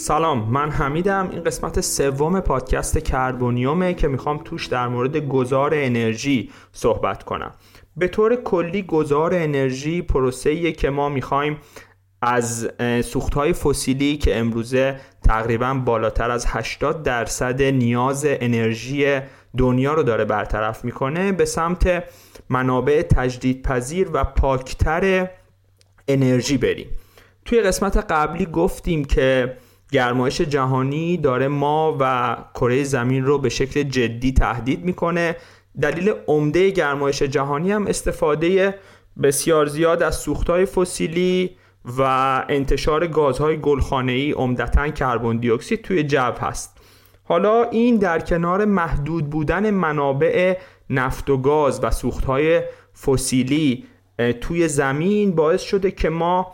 سلام من حمیدم. این قسمت سوم پادکست کربونیومه که می‌خوام توش در مورد گذار انرژی صحبت کنم. به طور کلی گذار انرژی پروسه‌ایه که ما می‌خوایم از سوختهای فسیلی که امروزه تقریبا بالاتر از 80 درصد نیاز انرژی دنیا رو داره برطرف می‌کنه به سمت منابع تجدیدپذیر و پاکتر انرژی بریم. توی قسمت قبلی گفتیم که گرمایش جهانی داره ما و کره زمین رو به شکل جدی تهدید می‌کنه. دلیل عمده گرمایش جهانی هم استفاده بسیار زیاد از سوختهای فسیلی و انتشار گازهای گلخانه‌ای عمدتا کربن دی اکسید توی جو هست. حالا این در کنار محدود بودن منابع نفت و گاز و سوختهای فسیلی توی زمین باعث شده که ما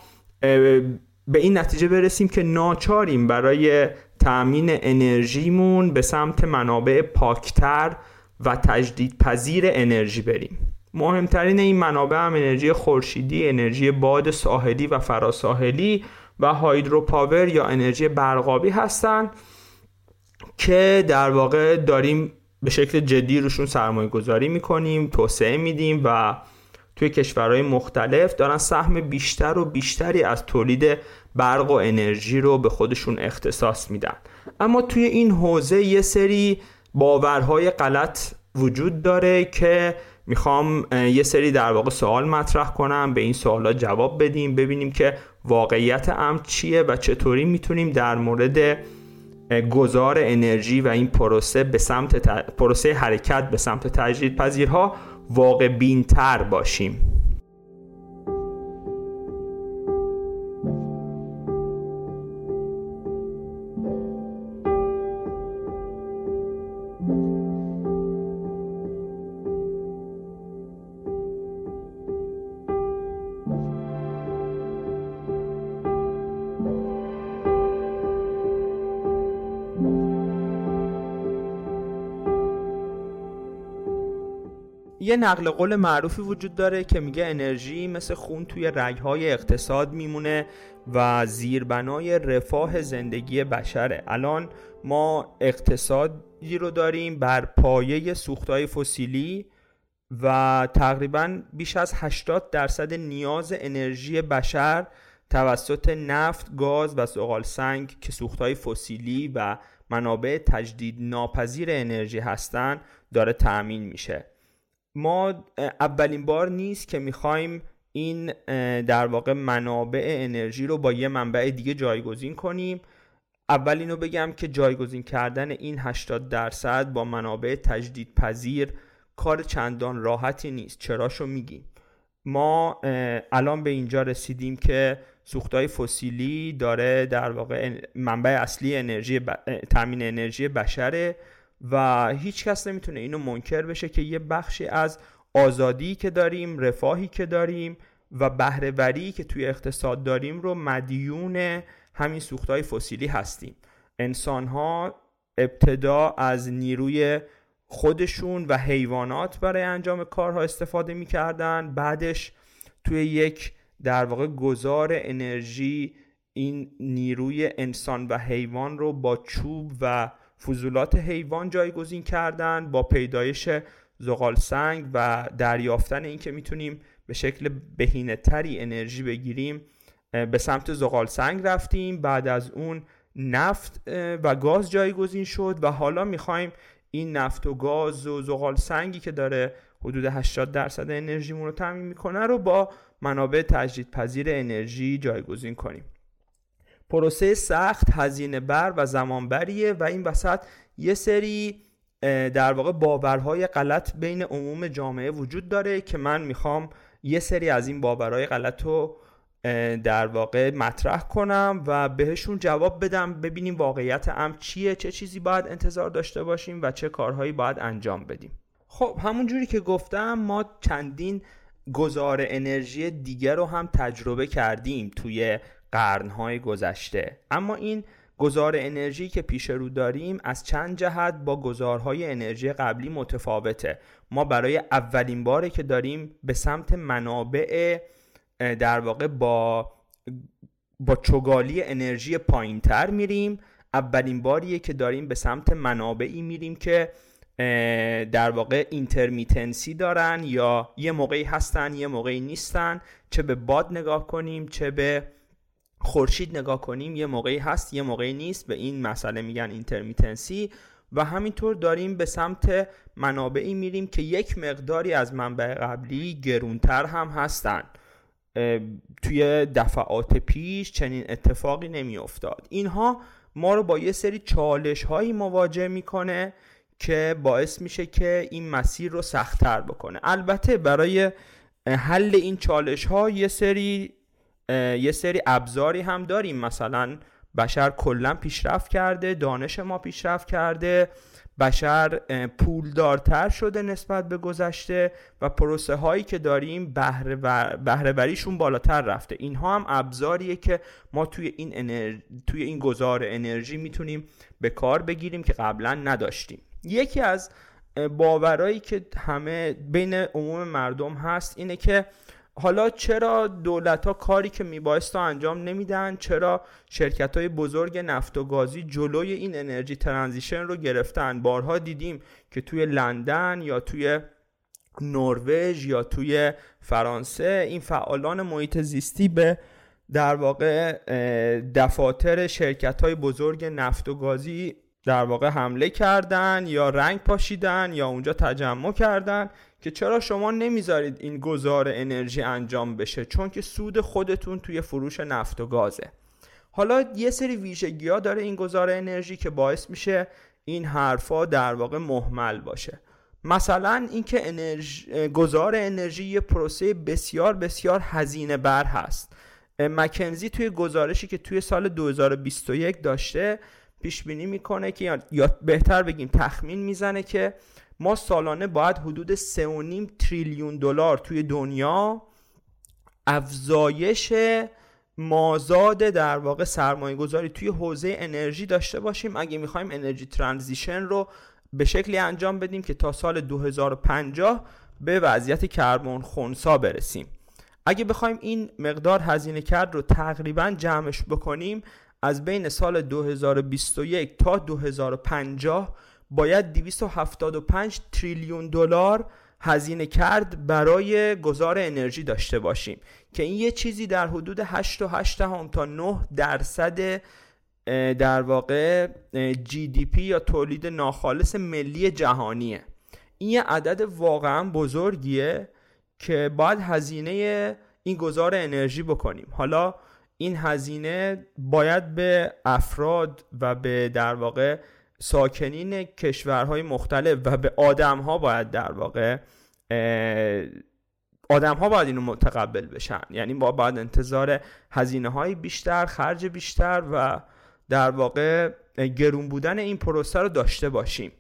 به این نتیجه برسیم که ناچاریم برای تأمین انرژیمون به سمت منابع پاکتر و تجدیدپذیر انرژی بریم. مهمترین این منابع هم انرژی خورشیدی، انرژی باد ساحلی و فراساحلی و هایدروپاور یا انرژی برقابی هستند که در واقع داریم به شکل جدی روشون سرمایه گذاری می‌کنیم توسعه میدیم و توی کشورهای مختلف دارن سهم بیشتر و بیشتری از تولید برق و انرژی رو به خودشون اختصاص میدن. اما توی این حوزه یه سری باورهای غلط وجود داره که می‌خوام یه سری در واقع سوال مطرح کنم به این سوالا جواب بدیم ببینیم که واقعیت امر چیه و چطوری می‌تونیم در مورد گذار انرژی و این پروسه به سمت پروسه حرکت به سمت تجدیدپذیرها واقع بینتر باشیم. یه نقل قول معروفی وجود داره که میگه انرژی مثل خون توی رگهای اقتصاد میمونه و زیربنای رفاه زندگی بشره. الان ما اقتصادی رو داریم بر پایه سوختهای فسیلی و تقریبا بیش از 80 درصد نیاز انرژی بشر توسط نفت، گاز و زغال سنگ که سوختهای فسیلی و منابع تجدید ناپذیر انرژی هستند داره تأمین میشه. ما اولین بار نیست که می‌خوایم این در واقع منابع انرژی رو با یه منبع دیگه جایگزین کنیم. اول اینو بگم که جایگزین کردن این 80 درصد با منابع تجدید پذیر کار چندان راحتی نیست. چراشو میگیم. ما الان به اینجا رسیدیم که سوختهای فسیلی داره در واقع منبع اصلی انرژی ب... تامین انرژی بشره. و هیچ کس نمی‌تونه اینو منکر بشه که یه بخشی از آزادی که داریم رفاهی که داریم و بهرهوری که توی اقتصاد داریم رو مدیون همین سوختهای فسیلی هستیم. انسان ها ابتدا از نیروی خودشون و حیوانات برای انجام کارها استفاده می‌کردن. بعدش توی یک در واقع گذار انرژی این نیروی انسان و حیوان رو با چوب و فضولات حیوان جایگزین کردن با پیدایش زغال سنگ و دریافتن اینکه می‌تونیم به شکل بهینه تری انرژی بگیریم به سمت زغال سنگ رفتیم. بعد از اون نفت و گاز جایگزین شد و حالا می‌خوایم این نفت و گاز و زغال سنگی که داره حدود 80 درصد انرژیمون رو تامین می‌کنه رو با منابع تجدیدپذیر انرژی جایگزین کنیم. پروسه سخت هزینه بر و زمانبریه و این وسط یه سری در واقع باورهای غلط بین عموم جامعه وجود داره که من می‌خوام یه سری از این باورهای غلط رو در واقع مطرح کنم و بهشون جواب بدم ببینیم واقعیت ام چیه چه چیزی باید انتظار داشته باشیم و چه کارهایی باید انجام بدیم. خب همون جوری که گفتم ما چندین گذار انرژی دیگر رو هم تجربه کردیم توی قرنهای گذشته. اما این گذار انرژی که پیش رو داریم از چند جهت با گذارهای انرژی قبلی متفاوته. ما برای اولین باره که داریم به سمت منابع در واقع با با چگالی انرژی پایین تر میریم. اولین باریه که داریم به سمت منابعی میریم که در واقع intermittency دارن یا یه موقعی هستن یه موقعی نیستن. چه به باد نگاه کنیم چه به خورشید نگاه کنیم یه موقعی هست یه موقعی نیست. به این مسئله میگن intermittency و همینطور داریم به سمت منابعی میریم که یک مقداری از منبع قبلی گرونتر هم هستن. توی دفعات پیش چنین اتفاقی نمیافتاد. اینها ما رو با یه سری چالش هایی مواجه می‌کنه که باعث میشه که این مسیر رو سختتر بکنه. البته برای حل این چالش ها یه سری یه سری ابزاری هم داریم. مثلا بشر کلا پیشرفت کرده دانش ما پیشرفت کرده بشر پولدارتر شده نسبت به گذشته و پروسه هایی که داریم بهره وریشون بالاتر رفته. اینها هم ابزاریه که ما توی این توی این گذار انرژی می‌تونیم به کار بگیریم که قبلا نداشتیم. یکی از باورایی که همه بین عموم مردم هست اینه که حالا چرا دولت ها کاری که میبایست انجام نمیدن؟ چرا شرکت های بزرگ نفت و گازی جلوی این انرژی ترانزیشن رو گرفتن؟ بارها دیدیم که توی لندن یا توی نروژ یا توی فرانسه این فعالان محیط زیستی به در واقع دفاتر شرکت های بزرگ نفت و گازی در واقع حمله کردن یا رنگ پاشیدن یا اونجا تجمع کردن که چرا شما نمی‌ذارید این گذار انرژی انجام بشه؟ چون که سود خودتون توی فروش نفت و گازه. حالا یه سری ویژگی ها داره این گذار انرژی که باعث میشه این حرفا در واقع محمل باشه. مثلا اینکه انرژی گذار انرژی یه پروسه بسیار بسیار هزینه بر هست. مکنزی توی گزارشی که توی سال 2021 داشته پیش بینی می‌کنه که یا بهتر بگیم تخمین می‌زنه که ما سالانه باید حدود 3.5 تریلیون دلار توی دنیا افزایش مازاد در واقع سرمایه گذاری توی حوزه انرژی داشته باشیم. اگه می‌خوایم انرژی ترانزیشن رو به شکلی انجام بدیم که تا سال 2050 به وضعیت کربن خونسا برسیم. اگه بخوایم این مقدار هزینه کرد رو تقریبا جمعش بکنیم از بین سال 2021 تا 2050 باید 275 تریلیون دلار هزینه کرد برای گذار انرژی داشته باشیم که این یه چیزی در حدود 8 و 8 هم تا 9 درصد در واقع جی دی پی یا تولید ناخالص ملی جهانیه. این یه عدد واقعا بزرگیه که باید هزینه این گذار انرژی بکنیم. حالا این هزینه باید به افراد و به در واقع ساکنین کشورهای مختلف و به آدم ها باید در واقع آدم ها باید اینو متقبل بشن. یعنی با باید انتظار هزینه های بیشتر خرج بیشتر و در واقع گرون بودن این پروسه رو داشته باشیم.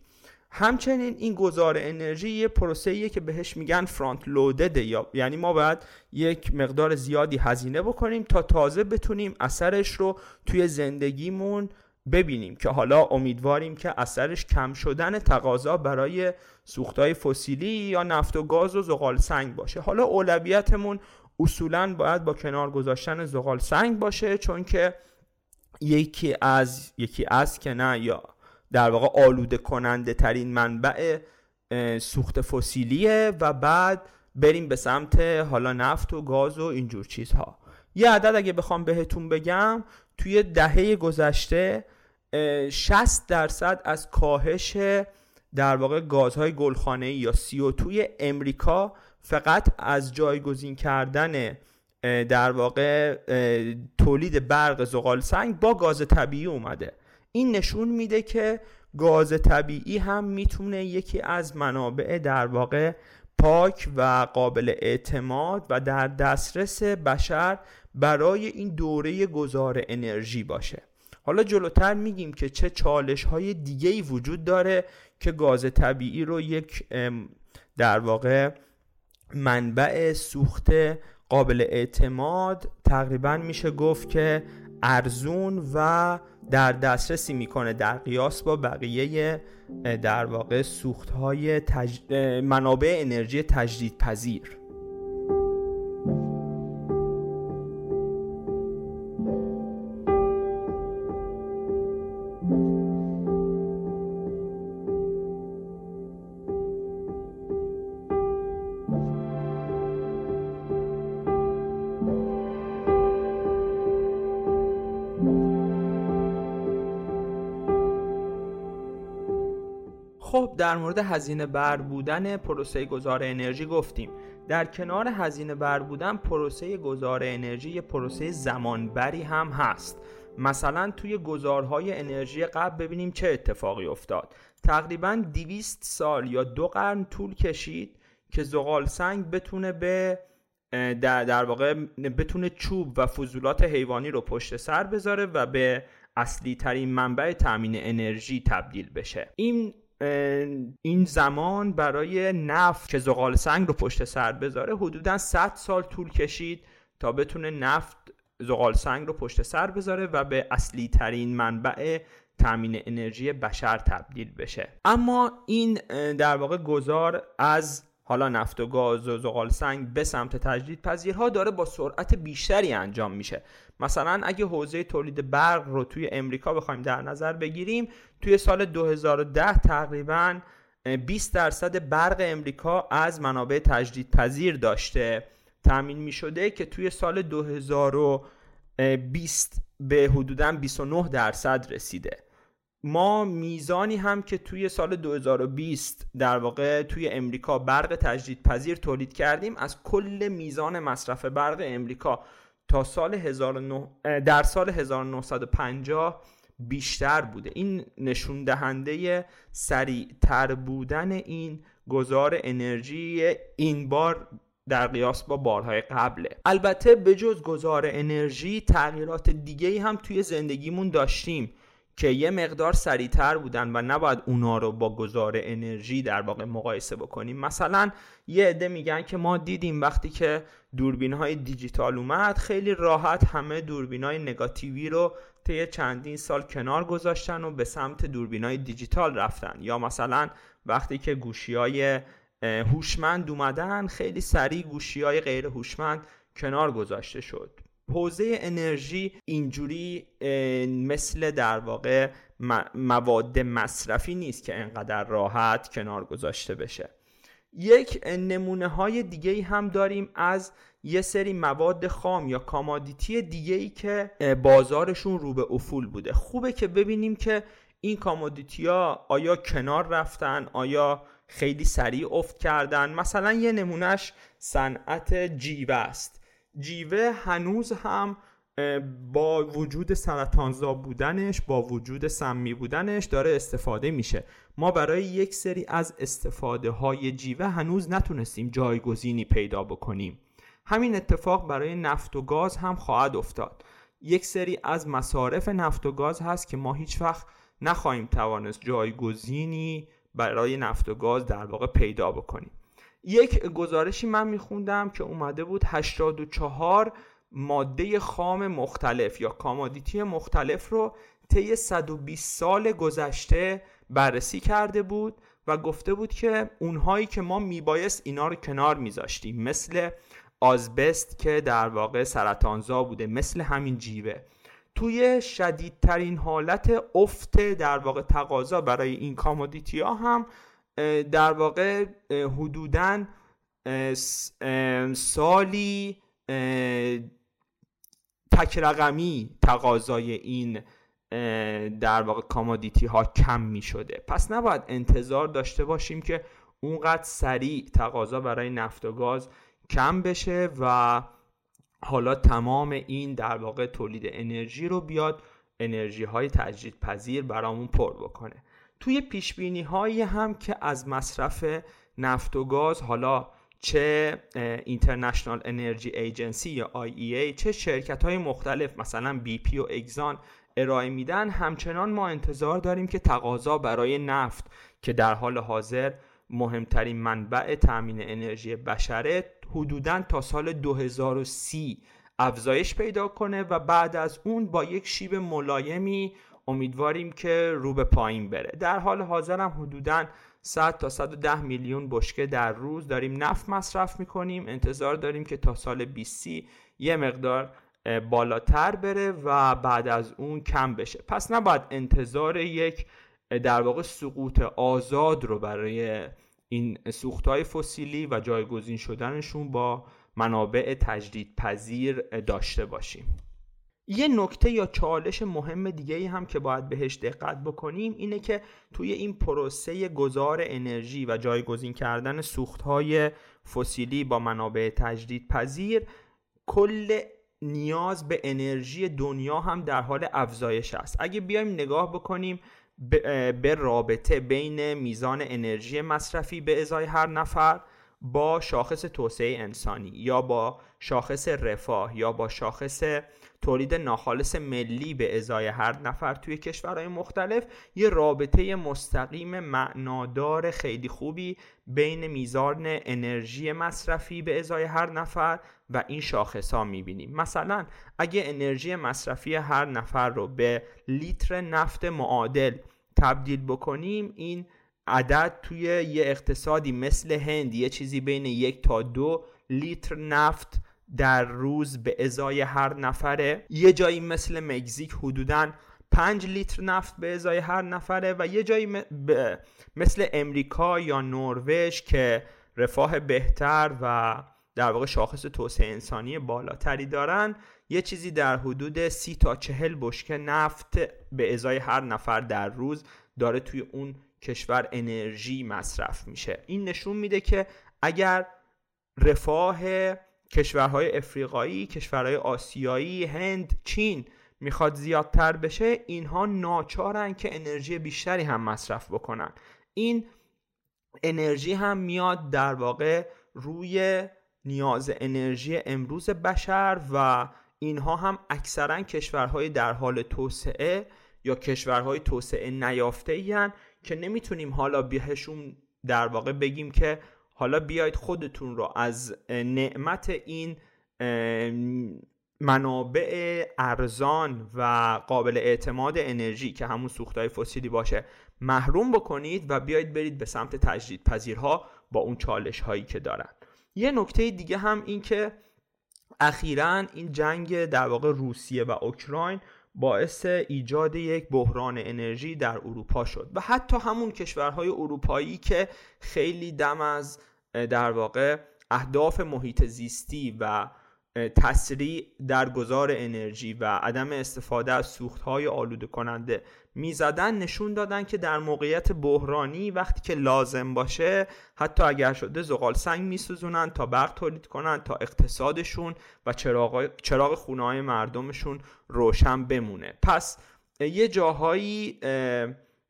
همچنین این گذار انرژی یه پروسه که بهش میگن فرانت لودده یا یعنی ما باید یک مقدار زیادی هزینه بکنیم تا تازه بتونیم اثرش رو توی زندگیمون ببینیم که حالا امیدواریم که اثرش کم شدن تقاضا برای سوختهای فسیلی یا نفت و گاز و زغال سنگ باشه. حالا اولویتمون اصولا باید با کنار گذاشتن زغال سنگ باشه چون که یکی از یکی از که نه یا در واقع آلوده کننده ترین منبع سوخت فسیلیه و بعد بریم به سمت حالا نفت و گاز و اینجور چیزها. یه عدد اگه بخوام بهتون بگم توی دهه گذشته 60 درصد از کاهش در واقع گازهای گلخانه یا CO2 امریکا فقط از جایگزین کردن در واقع تولید برق زغال سنگ با گاز طبیعی اومده. این نشون میده که گاز طبیعی هم می‌تونه یکی از منابع در واقع پاک و قابل اعتماد و در دسترس بشر برای این دوره گذار انرژی باشه. حالا جلوتر میگیم که چه چالش های دیگه ای وجود داره که گاز طبیعی رو یک در واقع منبع سوخت قابل اعتماد تقریبا میشه گفت که ارزون و در دسترسی می‌کنه در قیاس با بقیه در واقع سوخت های منابع انرژی تجدید پذیر در مورد هزینه بر بودن پروسه گذار انرژی گفتیم. در کنار هزینه بر بودن پروسه گذار انرژی یه پروسه زمانبری هم هست. مثلا توی گذارهای انرژی قبل ببینیم چه اتفاقی افتاد. تقریبا 200 سال یا دو قرن طول کشید که زغال سنگ بتونه به در, در واقع بتونه چوب و فضولات حیوانی رو پشت سر بذاره و به اصلی ترین منبع تامین انرژی تبدیل بشه. این این زمان برای نفت که زغال سنگ رو پشت سر بذاره حدودا 100 سال طول کشید تا بتونه نفت زغال سنگ رو پشت سر بذاره و به اصلی ترین منبع تامین انرژی بشر تبدیل بشه. اما این در واقع گذار از حالا نفت و گاز و زغال سنگ به سمت تجدید پذیرها داره با سرعت بیشتری انجام میشه. مثلا اگه حوزه تولید برق رو توی امریکا بخوایم در نظر بگیریم توی سال 2010 تقریبا 20 درصد برق امریکا از منابع تجدید پذیر داشته. تامین می شده که توی سال 2020 به حدودا 29 درصد رسیده. ما میزانی هم که توی سال 2020 در واقع توی امریکا برق تجدید پذیر تولید کردیم از کل میزان مصرف برق امریکا تا سال 19... در سال 1950 بیشتر بوده. این نشون دهنده سریعتر بودن این گذار انرژی این بار در قیاس با بارهای قبله. البته به جز گذار انرژی تغییرات دیگه هم توی زندگیمون داشتیم. که یه مقدار سریعتر بودن و نباید اونا رو با گذار انرژی در واقع مقایسه بکنیم. مثلا یه عده میگن که ما دیدیم وقتی که دوربین های دیجیتال اومد خیلی راحت همه دوربین های نگاتیوی رو طی چندین سال کنار گذاشتن و به سمت دوربین های دیجیتال رفتن. یا مثلا وقتی که گوشی های هوشمند اومدن خیلی سریع گوشی های غیر هوشمند کنار گذاشته شد. حوزه انرژی اینجوری مثل در واقع مواد مصرفی نیست که انقدر راحت کنار گذاشته بشه. یک نمونه های دیگه هم داریم از یه سری مواد خام یا commodity دیگه ای که بازارشون رو به افول بوده. خوبه که ببینیم که این commodity ها آیا کنار رفتن آیا خیلی سریع افت کردن. مثلا یه نمونهش صنعت جیوه است. جیوه هنوز هم با وجود سرطانزا بودنش با وجود سمی بودنش داره استفاده میشه. ما برای یک سری از استفاده های جیوه هنوز نتونستیم جایگزینی پیدا بکنیم. همین اتفاق برای نفت و گاز هم خواهد افتاد. یک سری از مصارف نفت و گاز هست که ما هیچ وقت نخواهیم توانست جایگزینی برای نفت و گاز در واقع پیدا بکنیم. یک گزارشی من میخوندم که اومده بود 84 ماده خام مختلف یا کامادیتی مختلف رو طی 120 سال گذشته بررسی کرده بود و گفته بود که اونهایی که ما میبایست اینا رو کنار میذاشتیم مثل آزبست که در واقع سرطانزا بوده مثل همین جیوه. توی شدیدترین حالت افت در واقع تقاضا برای این کامودیتی ها هم در واقع حدودا سالی تک رقمی تقاضای این در واقع کامودیتی ها کم می شده پس نباید انتظار داشته باشیم که اونقدر سریع تقاضا برای نفت و گاز کم بشه و حالا تمام این در واقع تولید انرژی رو بیاد انرژی های تجدید پذیر برامون پر بکنه. توی پیش بینی هایی هم که از مصرف نفت و گاز حالا چه اینترنشنال انرژی ایجنسی یا IEA چه شرکت های مختلف مثلا بی پی و اگزان ارائه میدن همچنان ما انتظار داریم که تقاضا برای نفت که در حال حاضر مهمترین منبع تامین انرژی بشره حدودا تا سال 2030 افزایش پیدا کنه و بعد از اون با یک شیب ملایمی امیدواریم که رو به پایین بره. در حال حاضر هم حدودا 100 تا 110 میلیون بشکه در روز داریم نفت مصرف می‌کنیم. انتظار داریم که تا سال 20 یه مقدار بالاتر بره و بعد از اون کم بشه. پس نباید انتظار یک در واقع سقوط آزاد رو برای این سوختهای فسیلی و جایگزین شدنشون با منابع تجدید پذیر داشته باشیم. یه نکته یا چالش مهم دیگه هم که باید بهش دقت بکنیم اینه که توی این پروسه گذار انرژی و جایگزین کردن سوختهای فسیلی با منابع تجدید پذیر کل نیاز به انرژی دنیا هم در حال افزایش است. اگه بیایم نگاه بکنیم به رابطه بین میزان انرژی مصرفی به ازای هر نفر با شاخص توسعه انسانی یا با شاخص رفاه یا با شاخص تولید ناخالص ملی به ازای هر نفر توی کشورهای مختلف یه رابطه مستقیم معنادار خیلی خوبی بین میزان انرژی مصرفی به ازای هر نفر و این شاخص ها می‌بینیم. مثلا اگه انرژی مصرفی هر نفر رو به لیتر نفت معادل تبدیل بکنیم این عدد توی یه اقتصادی مثل هند یه چیزی بین یک تا دو لیتر نفت در روز به ازای هر نفره. یه جایی مثل مکزیک حدودا 5 لیتر نفت به ازای هر نفره و یه جایی مثل امریکا یا نروژ که رفاه بهتر و در واقع شاخص توسعه انسانی بالاتری دارن یه چیزی در حدود سی تا چهل بشکه نفت به ازای هر نفر در روز داره توی اون کشور انرژی مصرف میشه. این نشون میده که اگر رفاه کشورهای افریقایی، کشورهای آسیایی، هند، چین می‌خواد زیادتر بشه اینها ناچارن که انرژی بیشتری هم مصرف بکنن. این انرژی هم میاد در واقع روی نیاز انرژی امروز بشر و اینها هم اکثرا کشورهای در حال توسعه یا کشورهای توسعه نیافته که نمی‌تونیم حالا بهشون در واقع بگیم که حالا بیاید خودتون رو از نعمت این منابع ارزان و قابل اعتماد انرژی که همون سوختهای فسیلی باشه محروم بکنید و بیاید برید به سمت تجدید پذیرها با اون چالش هایی که دارن. یه نکته دیگه هم این که اخیرا این جنگ در واقع روسیه و اوکراین باعث ایجاد یک بحران انرژی در اروپا شد و حتی همون کشورهای اروپایی که خیلی دم از در واقع اهداف محیط زیستی و تسریع در گذار انرژی و عدم استفاده از سوختهای آلوده کننده می‌زدن نشون دادن که در موقعیت بحرانی وقتی که لازم باشه حتی اگر شده زغال سنگ میسوزونن تا برق تولید کنن تا اقتصادشون و چراغ, چراغ خونه مردمشون روشن بمونه. پس یه جاهایی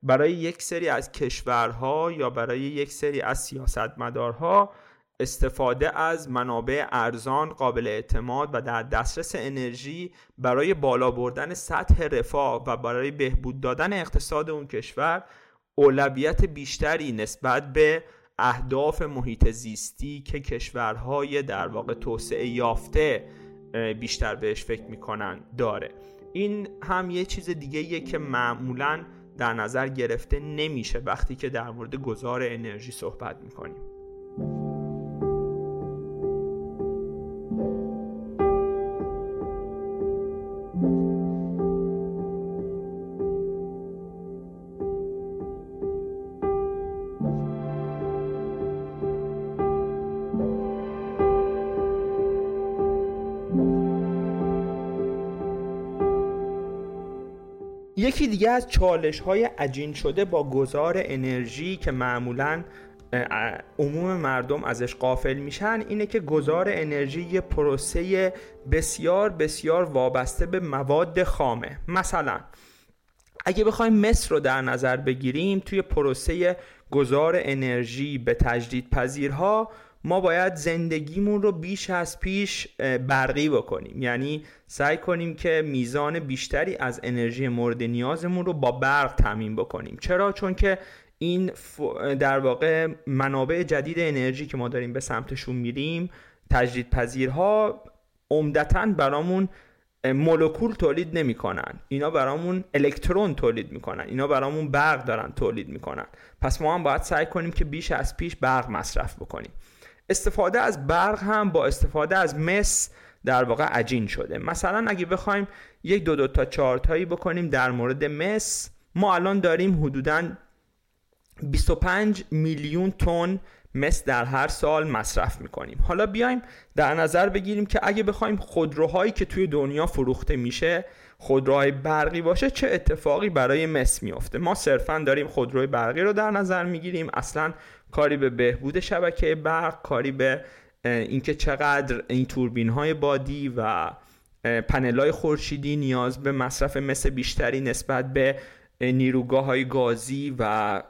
برای یک سری از کشورها یا برای یک سری از سیاستمدارها استفاده از منابع ارزان قابل اعتماد و در دسترس انرژی برای بالا بردن سطح رفاه و برای بهبود دادن اقتصاد اون کشور اولویت بیشتری نسبت به اهداف محیط زیستی که کشورهای در واقع توسعه یافته بیشتر بهش فکر می‌کنن داره. این هم یه چیز دیگه که معمولا در نظر گرفته نمیشه وقتی که در مورد گذار انرژی صحبت می‌کنیم. یکی دیگه از چالش های عجین شده با گذار انرژی که معمولا عموم مردم ازش قافل میشن اینه که گذار انرژی یه پروسه بسیار بسیار وابسته به مواد خامه. مثلا اگه بخوایم مصر رو در نظر بگیریم توی پروسه گذار انرژی به تجدید پذیرها ما باید زندگیمون رو بیش از پیش برقی بکنیم. یعنی سعی کنیم که میزان بیشتری از انرژی مورد نیازمون رو با برق تامین بکنیم. چرا؟ چون که این در واقع منابع جدید انرژی که ما داریم به سمتشون میریم تجدید پذیرها عمدتا برامون مولکول تولید نمی‌کنن. اینا برامون الکترون تولید می‌کنن. اینا برامون برق دارن تولید می‌کنن. پس ما هم باید سعی کنیم که بیش از پیش برق مصرف بکنیم. استفاده از برق هم با استفاده از مس در واقع عجین شده. مثلا اگه بخوایم یک دو دو تا چارتایی بکنیم در مورد مس ما الان داریم حدودا 25 میلیون تن مس در هر سال مصرف می‌کنیم. حالا بیایم در نظر بگیریم که اگه بخوایم خودروهایی که توی دنیا فروخته میشه خودروهای برقی باشه چه اتفاقی برای مس میفته ما صرفا داریم خودروی برقی رو در نظر می‌گیریم. اصلا کاری به بهبود شبکه برق کاری به اینکه چقدر این توربین های بادی و پنل های خورشیدی نیاز به مصرف مس بیشتری نسبت به نیروگاه های گازی و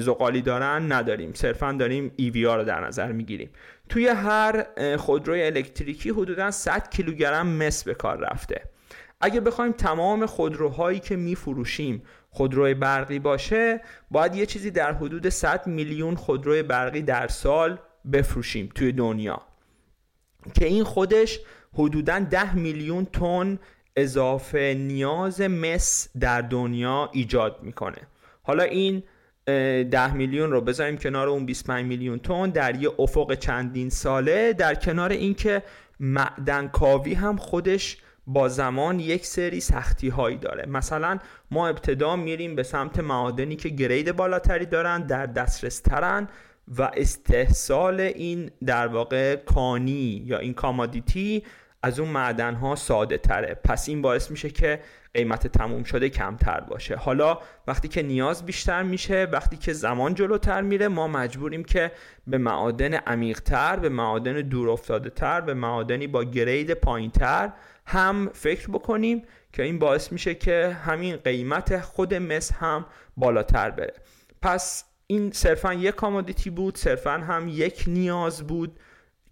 زغالی دارن نداریم. صرفا داریم ایوی رو در نظر می‌گیریم. توی هر خودروی الکتریکی حدودا 100 کیلوگرم مس به کار رفته. اگه بخوایم تمام خودروهایی که میفروشیم خودروی برقی باشه باید یه چیزی در حدود 100 میلیون خودروی برقی در سال بفروشیم توی دنیا. که این خودش حدودا 10 میلیون تن اضافه نیاز مس در دنیا ایجاد می‌کنه. حالا این 10 میلیون رو بذاریم کنار اون 25 میلیون تن در یه افق چندین ساله در کنار اینکه معدن کاوی هم خودش با زمان یک سری سختی هایی داره. مثلا ما ابتدا میریم به سمت معادنی که گرید بالاتری دارن در دسترس ترن و استحصال این در واقع کانی یا این کامادیتی از اون معدن ها ساده تره. پس این باعث میشه که قیمت تموم شده کمتر باشه. حالا وقتی که نیاز بیشتر میشه وقتی که زمان جلوتر میره ما مجبوریم که به معادن عمیقتر به معادن دور تر به معادنی با گرید پایینتر هم فکر بکنیم که این باعث میشه که همین قیمت خود مس هم بالاتر بره. پس این صرفا یک کامودیتی بود صرفا هم یک نیاز بود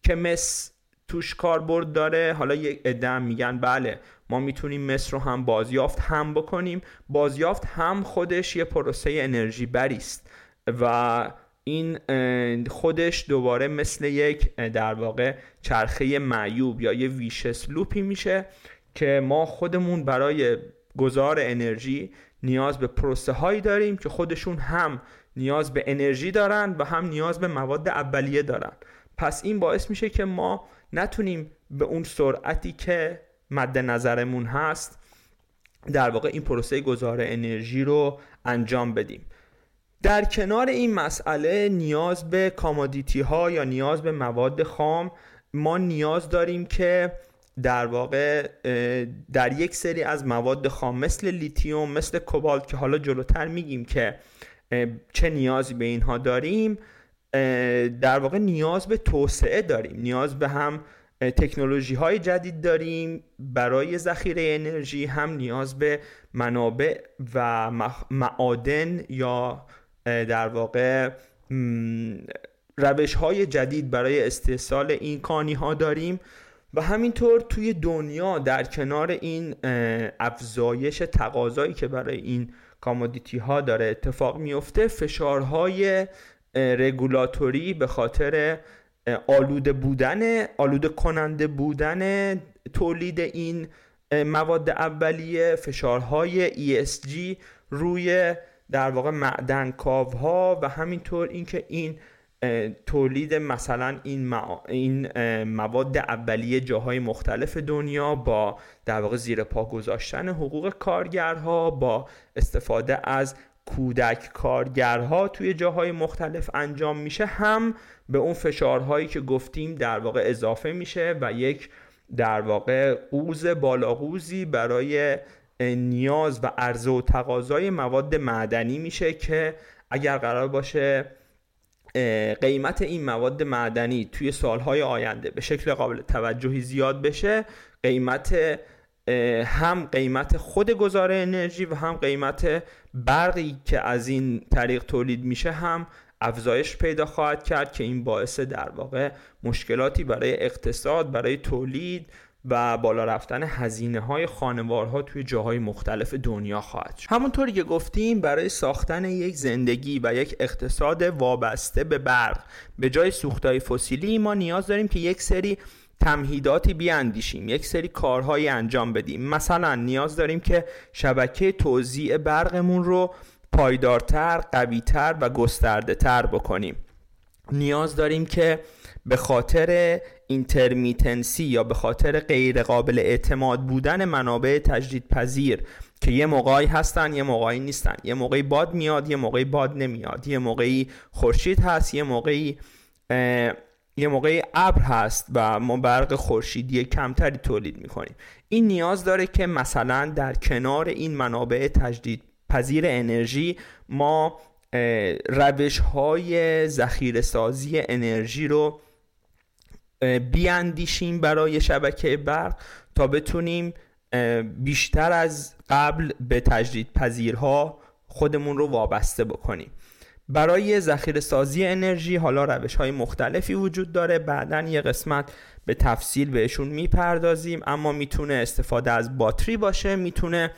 که مس توش کاربرد داره. حالا یک ادم میگن بله ما می‌تونیم مس رو هم بازیافت هم بکنیم. بازیافت هم خودش یه پروسه انرژی بریست و این خودش دوباره مثل یک در واقع چرخه معیوب یا یه ویشس لوپی میشه که ما خودمون برای گذار انرژی نیاز به پروسه هایی داریم که خودشون هم نیاز به انرژی دارن و هم نیاز به مواد اولیه دارن. پس این باعث میشه که ما نتونیم به اون سرعتی که مد نظرمون هست در واقع این پروسه گذار انرژی رو انجام بدیم. در کنار این مسئله نیاز به commodity ها یا نیاز به مواد خام ما نیاز داریم که در واقع در یک سری از مواد خام مثل لیتیوم مثل کوبالت که حالا جلوتر میگیم که چه نیازی به اینها داریم در واقع نیاز به توسعه داریم. نیاز به هم تکنولوژی های جدید داریم برای ذخیره انرژی هم نیاز به منابع و معادن یا در واقع روش های جدید برای استحصال این کانی ها داریم و همینطور توی دنیا در کنار این افزایش تقاضایی که برای این کامودیتی ها داره اتفاق میفته فشارهای رگولاتوری به خاطر آلوده بودن آلوده کننده بودن تولید این مواد اولیه فشارهای ESG روی در واقع معدن کاوها و همینطور اینکه این تولید مثلا این, این مواد اولیه جاهای مختلف دنیا با در واقع زیر پا گذاشتن حقوق کارگرها با استفاده از کودک کارگرها توی جاهای مختلف انجام میشه هم به اون فشارهایی که گفتیم در واقع اضافه میشه و یک در واقع قوز بالاقوزی برای نیاز و عرضه و تقاضای مواد معدنی میشه که اگر قرار باشه قیمت این مواد معدنی توی سالهای آینده به شکل قابل توجهی زیاد بشه قیمت هم قیمت خود گذار انرژی و هم قیمت برقی که از این طریق تولید میشه هم افزایش پیدا خواهد کرد که این باعث در واقع مشکلاتی برای اقتصاد برای تولید و بالا رفتن هزینه های خانوارها توی جاهای مختلف دنیا خواهد شد. همونطوری که گفتیم برای ساختن یک زندگی و یک اقتصاد وابسته به برق به جای سوختهای فسیلی ما نیاز داریم که یک سری تمهیداتی بیاندیشیم یک سری کارهایی انجام بدیم. مثلا نیاز داریم که شبکه توزیع برقمون رو پایدارتر، قویتر و گسترده تر بکنیم. نیاز داریم که به خاطر اینترمیتنسی یا به خاطر غیر قابل اعتماد بودن منابع تجدید پذیر که یه موقعی هستن یه موقعی نیستن. یه موقعی باد میاد یه موقعی باد نمیاد. یه موقعی خورشید هست یه موقعی یه موقعی ابر هست و ما برق خورشیدی کمتری تولید می‌کنیم. این نیاز داره که مثلا در کنار این منابع تجدید پذیر انرژی ما روش های سازی انرژی رو بیاندیشیم برای شبکه برق تا بتونیم بیشتر از قبل به تجدید پذیرها خودمون رو وابسته بکنیم. برای ذخیره سازی انرژی حالا روش های مختلفی وجود داره. بعدا یه قسمت به تفصیل بهشون می‌پردازیم. اما می‌تونه استفاده از باتری باشه. می‌تونه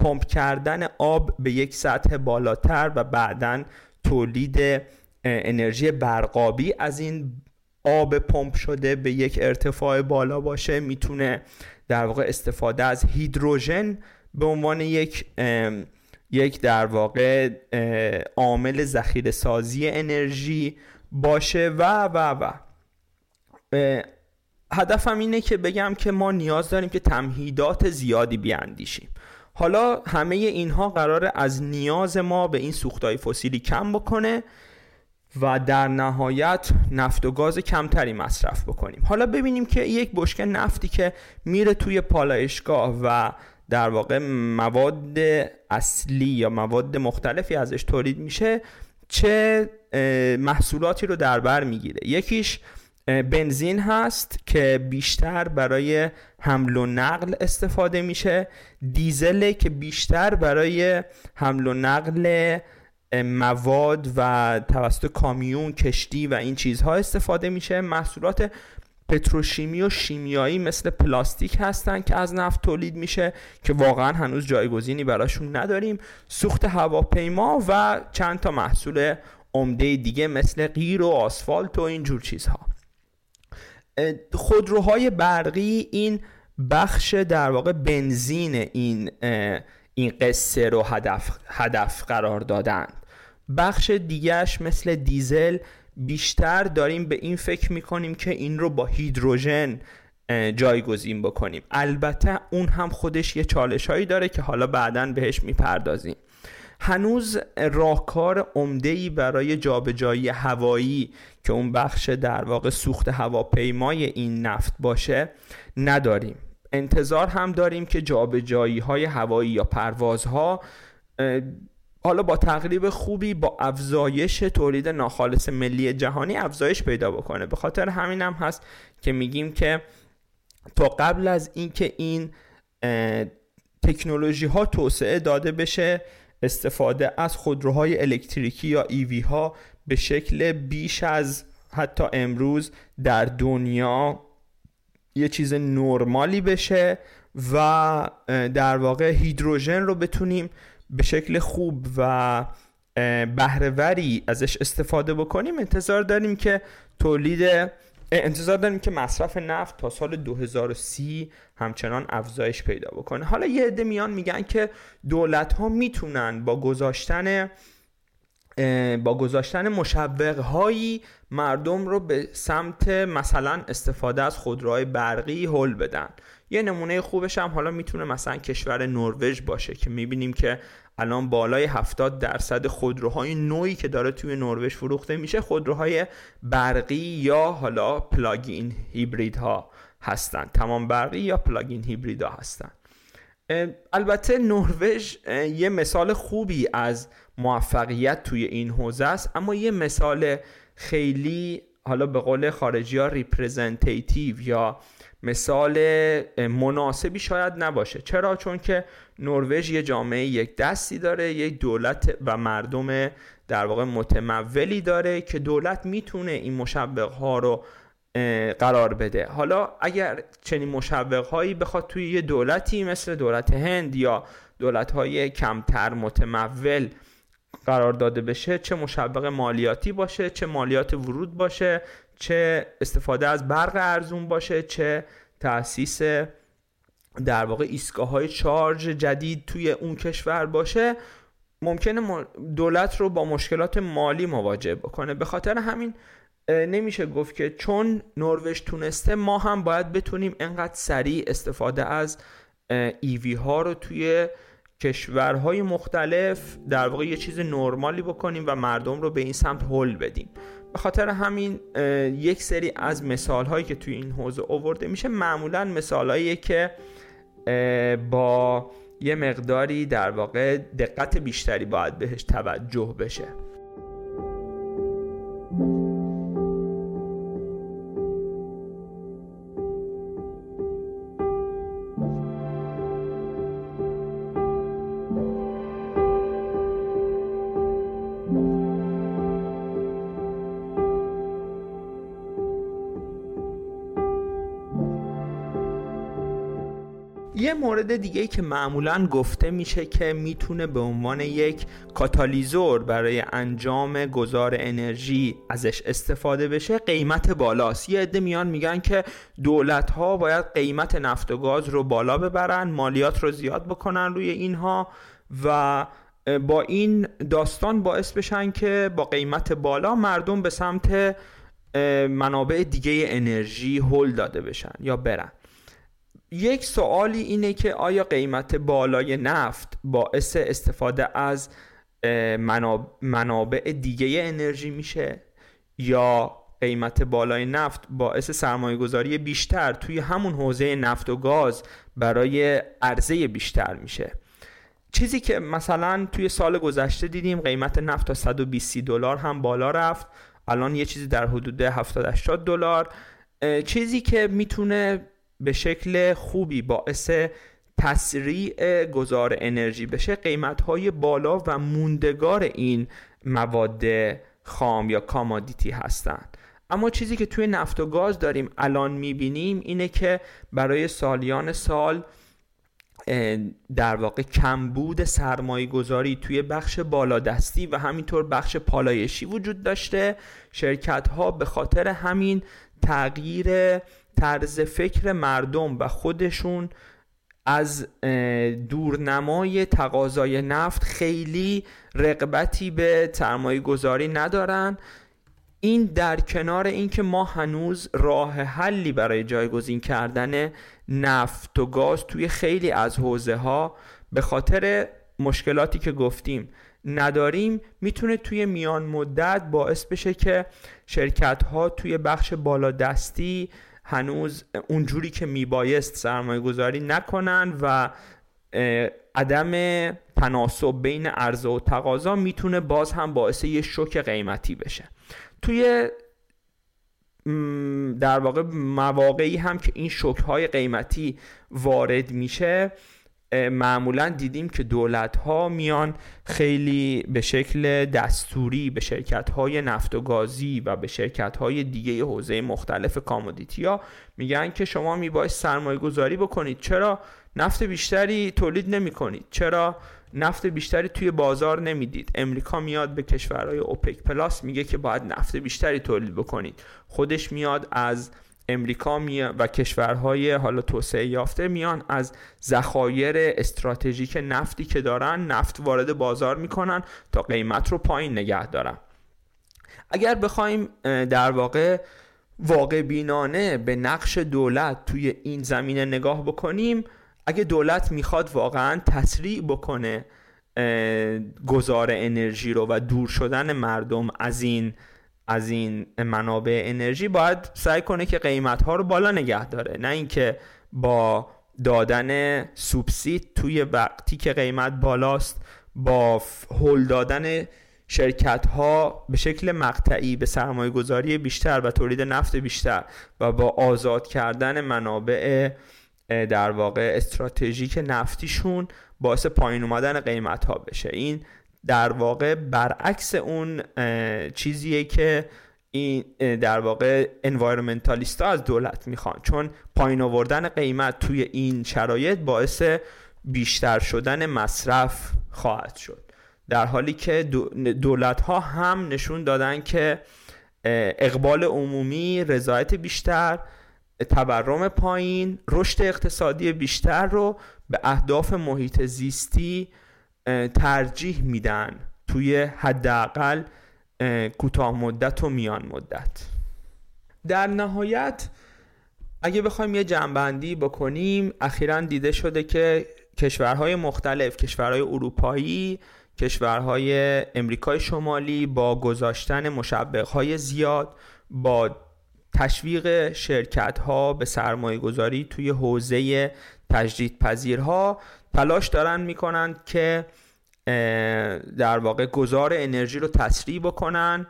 پمپ کردن آب به یک سطح بالاتر و بعدا تولید انرژی برقابی از این آب پمپ شده به یک ارتفاع بالا باشه می‌تونه در واقع استفاده از هیدروژن به عنوان یک یک در واقع عامل ذخیره سازی انرژی باشه و و و. هدفم اینه که بگم که ما نیاز داریم که تمهیدات زیادی بیاندیشیم. حالا همه اینها قرار از نیاز ما به این سوختهای فسیلی کم بکنه. و در نهایت نفت و گاز کمتری مصرف بکنیم. حالا ببینیم که یک بشکه نفتی که میره توی پالایشگاه و در واقع مواد اصلی یا مواد مختلفی ازش تولید میشه چه محصولاتی رو در بر می‌گیره. یکیش بنزین هست که بیشتر برای حمل و نقل استفاده میشه. دیزل که بیشتر برای حمل و نقل مواد و توسط کامیون کشتی و این چیزها استفاده میشه. محصولات پتروشیمی و شیمیایی مثل پلاستیک هستن که از نفت تولید میشه که واقعا هنوز جایگزینی براشون نداریم. سوخت هواپیما و چند تا محصول عمده دیگه مثل غیر و آسفالت و اینجور چیزها. خودروهای برقی این بخش در واقع بنزین این این قصه رو هدف, هدف قرار دادن. بخش دیگهش مثل دیزل بیشتر داریم به این فکر می‌کنیم که این رو با هیدروژن جایگزین بکنیم. البته اون هم خودش یه چالش هایی داره که حالا بعدا بهش می‌پردازیم. هنوز راهکار ای برای جابجایی هوایی که اون بخش در واقع سوخت هواپیمای این نفت باشه نداریم. انتظار هم داریم که جابجایی های هوایی یا پروازها حالا با تقریب خوبی با افزایش تولید ناخالص ملی جهانی افزایش پیدا بکنه. به خاطر همین هم هست که میگیم که تا قبل از اینکه این, این تکنولوژی ها توسعه داده بشه استفاده از خودروهای الکتریکی یا ایوی ها به شکل بیش از حتی امروز در دنیا یه چیز نرمالی بشه و در واقع هیدروژن رو بتونیم به شکل خوب و بهرهوری ازش استفاده بکنیم انتظار داریم که تولید انتظار داریم که مصرف نفت تا سال 2030 همچنان افزایش پیدا بکنه. حالا یه عده میان میگن که دولت ها می‌تونن با گذاشتن با گذاشتن مشوق هایی مردم رو به سمت مثلا استفاده از خودروهای برقی هل بدن. یه نمونه خوبش هم حالا می‌تونه مثلا کشور نروژ باشه که می‌بینیم که الان بالای 70 درصد خودروهای نویی که داره توی نروژ فروخته میشه خودروهای برقی یا حالا plug-in hybrid ها هستن. تمام برقی یا plug-in hybrid ها هستن البته نروژ یه مثال خوبی از موفقیت توی این حوزه است اما یه مثال خیلی حالا به قول خارجی ها یا مثال مناسبی شاید نباشه. چرا؟ چون که نروژ یه جامعه یک دستی داره یک دولت و مردم در واقع متمولی داره که دولت می‌تونه این مشوق ها رو قرار بده. حالا اگر چنین مشوق هایی بخواد توی یه دولتی مثل دولت هند یا دولت های کمتر متمول قرار داده بشه چه مشوق مالیاتی باشه چه مالیات ورود باشه چه استفاده از برق ارزون باشه چه تاسیس در واقع ایستگاه های چارج جدید توی اون کشور باشه. ممکنه دولت رو با مشکلات مالی مواجه بکنه. به خاطر همین نمیشه گفت که چون نروژ تونسته ما هم باید بتونیم انقدر سریع استفاده از ایوی ها رو توی کشورهای مختلف در واقع یه چیز نرمالی بکنیم و مردم رو به این سمت هل بدیم. به خاطر همین یک سری از مثال هایی که توی این حوزه اوورده میشه معمولا مثال که با یه مقداری در واقع دقت بیشتری باید بهش توجه بشه. مورد دیگه ای که معمولا گفته میشه که می‌تونه به عنوان یک کاتالیزور برای انجام گذار انرژی ازش استفاده بشه قیمت بالاست. یه عده میان میگن که دولت ها باید قیمت نفت و گاز رو بالا ببرن مالیات رو زیاد بکنن روی اینها و با این داستان باعث بشن که با قیمت بالا مردم به سمت منابع دیگه انرژی هل داده بشن یا برن. یک سوالی اینه که آیا قیمت بالای نفت باعث استفاده از منابع دیگه انرژی میشه یا قیمت بالای نفت باعث سرمایه گذاری بیشتر توی همون حوزه نفت و گاز برای عرضه بیشتر میشه؟ چیزی که مثلا توی سال گذشته دیدیم قیمت نفت تا 120 دلار هم بالا رفت الان یه چیزی در حدود 70 80 دلار. چیزی که می‌تونه به شکل خوبی باعث تسریع گذار انرژی بشه قیمت های بالا و موندگار این مواد خام یا کامادیتی هستند. اما چیزی که توی نفت و گاز داریم الان می‌بینیم اینه که برای سالیان سال در واقع کمبود سرمایه گذاری توی بخش بالادستی و همینطور بخش پالایشی وجود داشته. شرکت ها به خاطر همین تغییر طرز فکر مردم و خودشون از دورنمای تقاضای نفت خیلی رقبتی به سرمایه گذاری ندارن. این در کنار اینکه ما هنوز راه حلی برای جایگزین کردن نفت و گاز توی خیلی از حوزه ها به خاطر مشکلاتی که گفتیم نداریم می‌تونه توی میان مدت باعث بشه که شرکت ها توی بخش بالادستی هنوز اونجوری که میبایست سرمایه گذاری نکنن و عدم تناسب بین عرضه و تقاضا می‌تونه باز هم باعث یه شوک قیمتی بشه. توی در واقع مواقعی هم که این شوک های قیمتی وارد میشه معمولا دیدیم که دولت ها میان خیلی به شکل دستوری به شرکت های نفت و گازی و به شرکت های دیگه حوزه مختلف کامودیتی میگن که شما میباید سرمایه گذاری بکنید. چرا؟ نفت بیشتری تولید نمی کنید چرا؟ نفت بیشتری توی بازار نمی‌دید. امریکا میاد به کشورهای اوپک پلاس میگه که باید نفت بیشتری تولید بکنید. خودش میاد از امریکا و کشورهای حالا توسعه یافته میان از ذخایر استراتژیک نفتی که دارن نفت وارد بازار می‌کنن تا قیمت رو پایین نگه دارن. اگر بخوایم در واقع واقع بینانه به نقش دولت توی این زمینه نگاه بکنیم اگه دولت می‌خواد واقعا تسریع بکنه گذار انرژی رو و دور شدن مردم از این از این منابع انرژی باید سعی کنه که قیمت ها رو بالا نگه داره. نه اینکه با دادن سوبسید توی وقتی که قیمت بالاست با هل دادن شرکت ها به شکل مقطعی به سرمایه گذاری بیشتر و تولید نفت بیشتر و با آزاد کردن منابع در واقع استراتژیک نفتیشون باعث پایین اومدن قیمت ها بشه. این در واقع برعکس اون چیزیه که این در واقع انوایرمنتالیست از دولت می‌خوان. چون پایین آوردن قیمت توی این شرایط باعث بیشتر شدن مصرف خواهد شد. در حالی که دولت ها هم نشون دادن که اقبال عمومی رضایت بیشتر تورم پایین رشد اقتصادی بیشتر رو به اهداف محیط زیستی ترجیح میدن توی حداقل کوتاه مدت و میان مدت. در نهایت اگه بخوایم یه جنبندی بکنیم اخیرا دیده شده که کشورهای مختلف کشورهای اروپایی کشورهای امریکای شمالی با گذاشتن مشبقهای زیاد با تشویق شرکت ها به سرمایه گذاری توی حوزه تجدید پذیرها تلاش دارن می‌کنند که در واقع گذار انرژی رو تسریع بکنن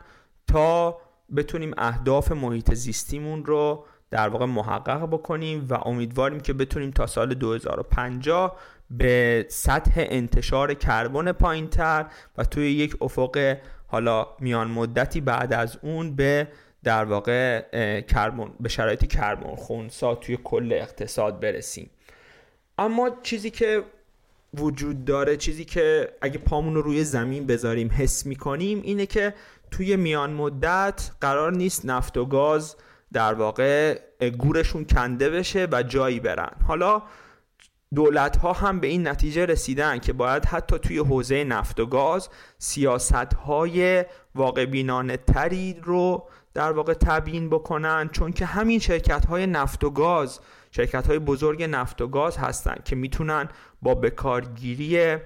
تا بتونیم اهداف محیط زیستیمون رو در واقع محقق بکنیم و امیدواریم که بتونیم تا سال 2050 به سطح انتشار کربن پایین تر و توی یک افق حالا میان مدتی بعد از اون به در واقع کربن به شرایط کربن خونسا توی کل اقتصاد برسیم. اما چیزی که وجود داره چیزی که اگه پامون رو روی زمین بذاریم حس می‌کنیم اینه که توی میان مدت قرار نیست نفت و گاز در واقع گورشون کنده بشه و جایی برن. حالا دولت ها هم به این نتیجه رسیدن که باید حتی توی حوزه نفت و گاز سیاست های واقع بینانه تری رو در واقع تبیین بکنن چون که همین شرکت های نفت و گاز شرکت های بزرگ نفت و گاز هستن که می‌تونن با بکارگیری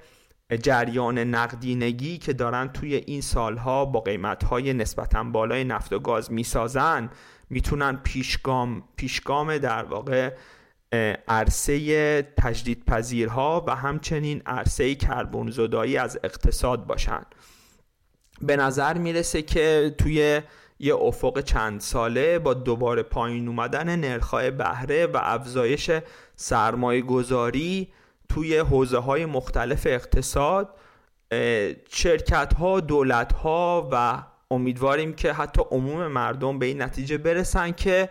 جریان نقدینگی که دارن توی این سالها با قیمت های نسبتا بالای نفت و گاز می‌سازن می‌تونن پیشگام پیشگام در واقع عرصه تجدید پذیرها و همچنین عرصه کربن زدایی از اقتصاد باشن. به نظر می‌رسه که توی یه افق چند ساله با دوباره پایین اومدن نرخ‌های بهره و افزایش سرمایه گذاری توی حوزه های مختلف اقتصاد شرکت ها دولت ها و امیدواریم که حتی عموم مردم به این نتیجه برسن که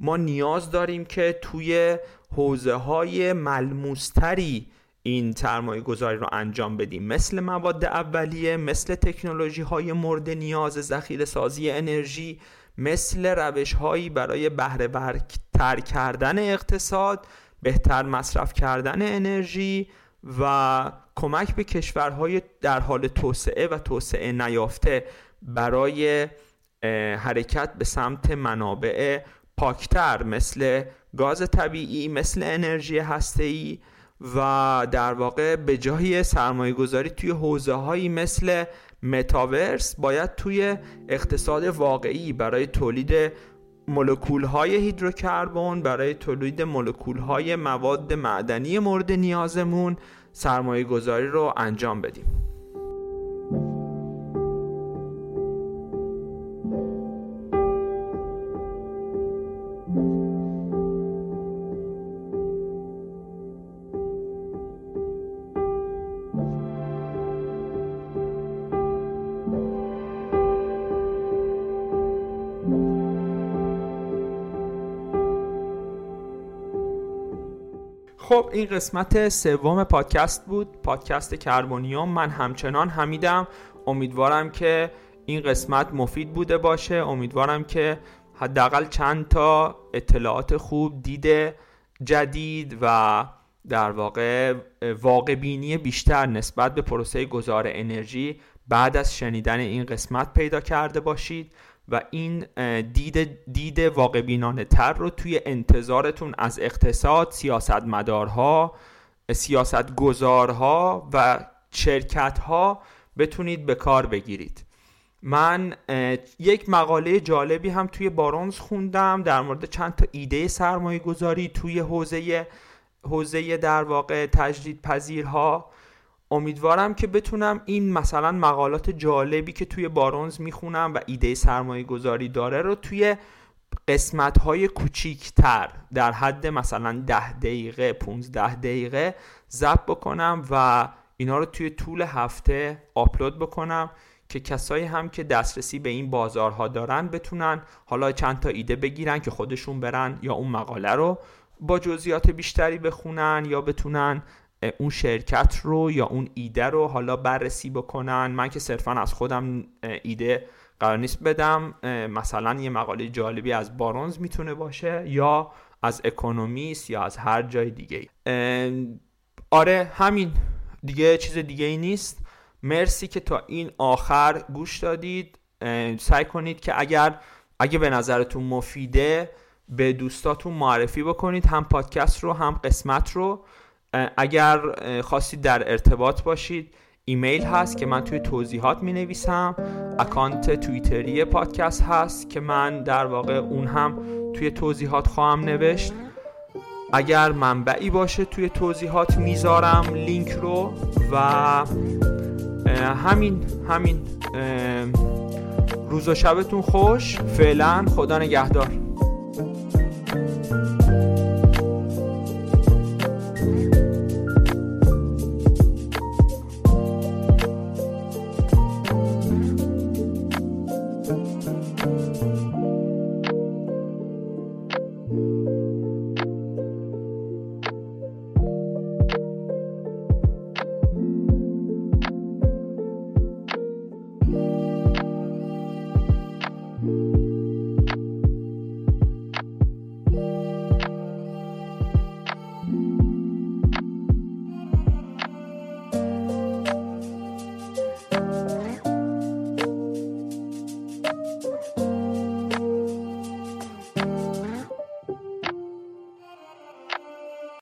ما نیاز داریم که توی حوزه های ملموستری این سرمایه گذاری رو انجام بدیم. مثل مواد اولیه مثل تکنولوژی های مورد نیاز ذخیره سازی انرژی مثل روش هایی برای بهره تر کردن اقتصاد بهتر مصرف کردن انرژی و کمک به کشورهای در حال توسعه و توسعه نیافته برای حرکت به سمت منابع پاکتر مثل گاز طبیعی مثل انرژی هسته‌ای و در واقع به جای سرمایه گذاری توی حوزه هایی مثل متاورس باید توی اقتصاد واقعی برای تولید مولکول های هیدروکربن برای تولید مولکول های مواد معدنی مورد نیازمون سرمایه گذاری رو انجام بدیم. این قسمت سوم پادکست بود پادکست کربونیوم من همچنان حمیدم. امیدوارم که این قسمت مفید بوده باشه. امیدوارم که حداقل چند تا اطلاعات خوب دیده جدید و در واقع واقع بینی بیشتر نسبت به پروسه گذار انرژی بعد از شنیدن این قسمت پیدا کرده باشید. و این دید, دید واقع بینانه تر رو توی انتظارتون از اقتصاد سیاستمدارها سیاست گذارها و شرکت ها بتونید به کار بگیرید. من یک مقاله جالبی هم توی بارونز خوندم در مورد چند تا ایده سرمایه گذاری توی حوزه حوزه در واقع تجدید پذیرها امیدوارم که بتونم این مثلا مقالات جالبی که توی بارونز می‌خونم و ایده سرمایه گذاری داره رو توی قسمت های در حد مثلا ده دقیقه 15 دقیقه ضبط بکنم و اینا رو توی طول هفته آپلود بکنم که کسایی هم که دسترسی به این بازارها دارن بتونن حالا چند تا ایده بگیرن که خودشون برن یا اون مقاله رو با جزئیات بیشتری بخونن یا بتونن اون شرکت رو یا اون ایده رو حالا بررسی بکنن. من که صرفا از خودم ایده قرار نیست بدم. مثلا یه مقاله جالبی از بارونز می‌تونه باشه یا از اکونومیست یا از هر جای دیگه آره همین. دیگه چیز دیگه ای نیست. مرسی که تا این آخر گوش دادید. سعی کنید که اگر اگه به نظرتون مفیده به دوستاتون معرفی بکنید. هم پادکست رو هم قسمت رو. اگر خواستید در ارتباط باشید ایمیل هست که من توی توضیحات می نویسم اکانت تویتری پادکست هست که من در واقع اون هم توی توضیحات خواهم نوشت. اگر منبعی باشه توی توضیحات می‌ذارم لینک رو و همین همین روز و شبتون خوش. فعلا خدا نگهدار.